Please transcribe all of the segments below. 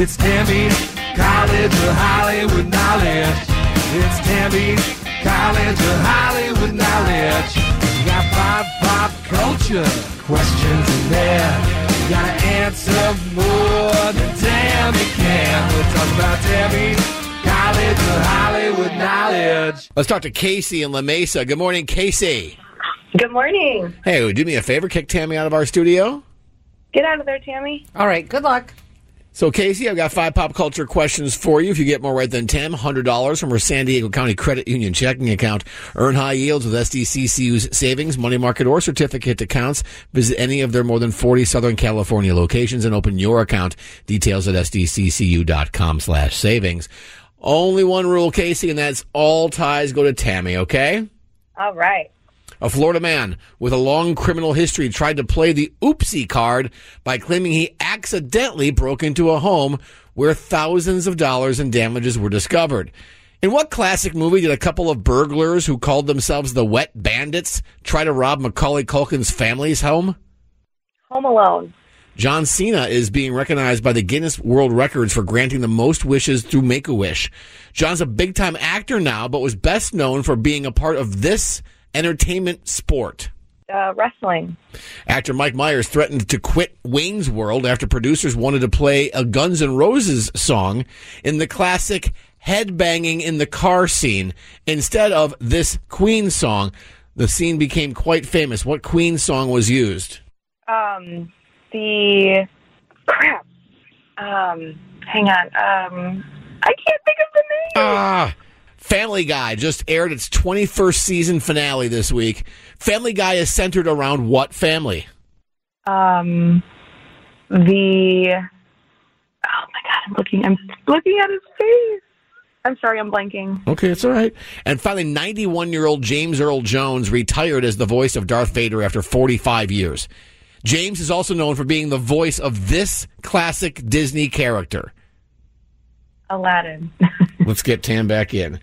It's Tammy's College of Hollywood Knowledge. It's Tammy's College of Hollywood Knowledge. You got five pop culture questions in there. You gotta answer more than Tammy can. We'll talk about Tammy's College of Hollywood Knowledge. Let's talk to Casey in La Mesa. Good morning, Casey. Good morning. Hey, do me a favor, kick Tammy out of our studio. Get out of there, Tammy. All right, good luck. So, Casey, I've got five pop culture questions for you. If you get more right than Tam, $100 from our San Diego County Credit Union checking account. Earn high yields with SDCCU's savings, money market, or certificate accounts. Visit any of their more than 40 Southern California locations and open your account. Details at sdccu.com slash savings. Only one rule, Casey, and that's all ties go to Tammy, okay? All right. A Florida man with a long criminal history tried to play the oopsie card by claiming he accidentally broke into a home where thousands of dollars in damages were discovered. In what classic movie did a couple of burglars who called themselves the Wet Bandits try to rob Macaulay Culkin's family's home? Home Alone. John Cena is being recognized by the Guinness World Records for granting the most wishes through Make a Wish. John's a big time actor now, but was best known for being a part of this entertainment sport. Uh, wrestling. Actor Mike Myers threatened to quit Wayne's World after producers wanted to play a Guns N' Roses song in the classic headbanging in the car scene instead of this Queen song. The scene became quite famous. What Queen song was used? Um, the crap. Um, hang on. Um, I can't think of the name. Ah, Family Guy just aired its 21st season finale this week. Family Guy is centered around what family? Um, the. Oh my god! I'm looking. I'm looking at his face. I'm sorry. I'm blanking. Okay, it's all right. And finally, 91 year old James Earl Jones retired as the voice of Darth Vader after 45 years. James is also known for being the voice of this classic Disney character. Aladdin. Let's get Tam back in.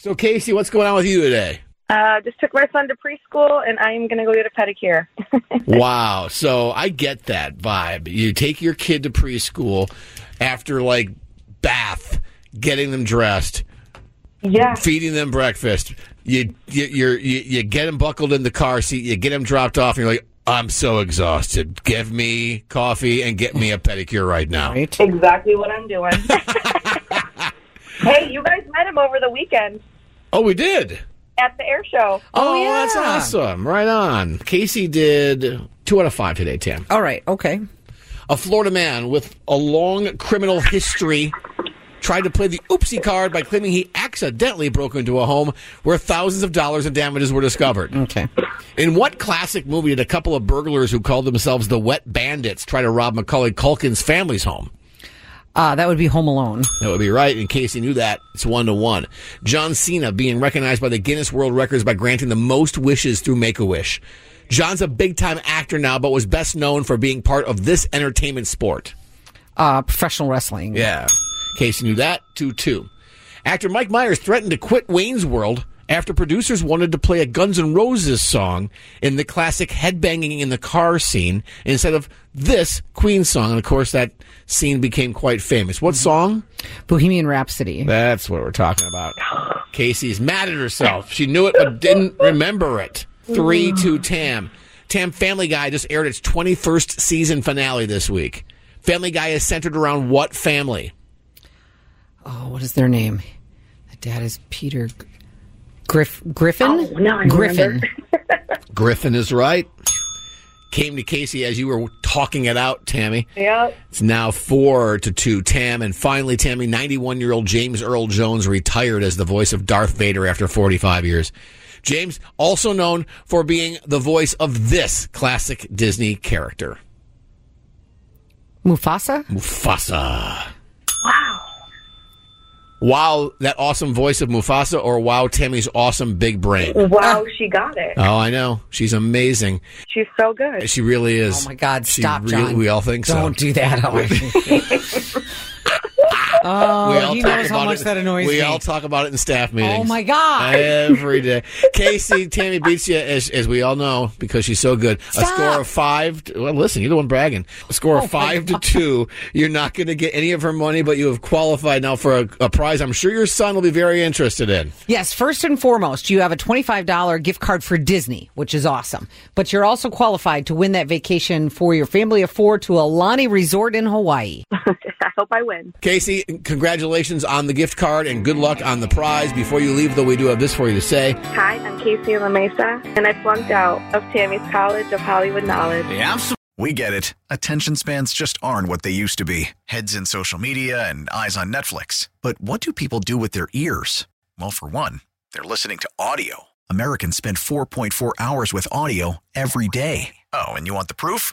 So, Casey, what's going on with you today? uh, just took my son to preschool, and I'm gonna go get a pedicure. Wow. So I get that vibe. You take your kid to preschool after like bath, getting them dressed, yeah. feeding them breakfast. You you you're, you you get them buckled in the car seat. You get them dropped off, and you're like, I'm so exhausted. Give me coffee and get me a pedicure right now. Right. Exactly what I'm doing. hey, you guys met him over the weekend Oh, we did. at the air show. Oh, oh, yeah. that's awesome. Right on. Casey did two out of five today, Tim. All right, okay. A Florida man with a long criminal history tried to play the oopsie card by claiming he accidentally broke into a home where thousands of dollars in damages were discovered. Okay. In what classic movie did a couple of burglars who called themselves the Wet Bandits try to rob Macaulay Culkin's family's home? Uh, that would be Home Alone. That would be right. In case you knew that, it's one to one. John Cena being recognized by the Guinness World Records by granting the most wishes through Make a Wish. John's a big time actor now, but was best known for being part of this entertainment sport. Uh, professional wrestling. Yeah. In case you knew that, 2 2. Actor Mike Myers threatened to quit Wayne's World after producers wanted to play a Guns N' Roses song in the classic headbanging in the car scene instead of this Queen song. And of course, that scene became quite famous. What mm-hmm. song? Bohemian Rhapsody. That's what we're talking about. Casey's mad at herself. She knew it but didn't remember it. 3 2 Tam. Tam Family Guy just aired its 21st season finale this week. Family Guy is centered around what family? Oh, what is their name? The dad is Peter Griff Griffin. Oh, now I Griffin. Griffin is right. Came to Casey as you were talking it out, Tammy. Yep. It's now four to two, Tam. And finally, Tammy, 91 year old James Earl Jones retired as the voice of Darth Vader after 45 years. James, also known for being the voice of this classic Disney character. Mufasa? Mufasa. Wow. Wow, that awesome voice of Mufasa, or wow, Tammy's awesome big brain. Wow, she got it. Oh, I know. She's amazing. She's so good. She really is. Oh my God! She Stop, really- John. We all think so. Don't do that. oh, we all he talk knows how about much it. that annoys we me. all talk about it in staff meetings. oh my God! Every day. Casey, Tammy beats you, as, as we all know, because she's so good. A score of five. To, well, listen, you're the one bragging. A score Oh, of five to two. You're not going to get any of her money, but you have qualified now for a, a prize I'm sure your son will be very interested in. Yes, first and foremost, you have a $25 gift card for Disney, which is awesome. But you're also qualified to win that vacation for your family of four to Aulani Resort in Hawaii. I hope I win. Casey, congratulations on the gift card and good luck on the prize. Before you leave, though, we do have this for you to say. Hi, I'm Casey La Mesa, and I flunked out of Tammy's College of Hollywood Knowledge. Yeah, We get it. Attention spans just aren't what they used to be heads in social media and eyes on Netflix. But what do people do with their ears? Well, for one, they're listening to audio. Americans spend 4.4 hours with audio every day. Oh, and you want the proof?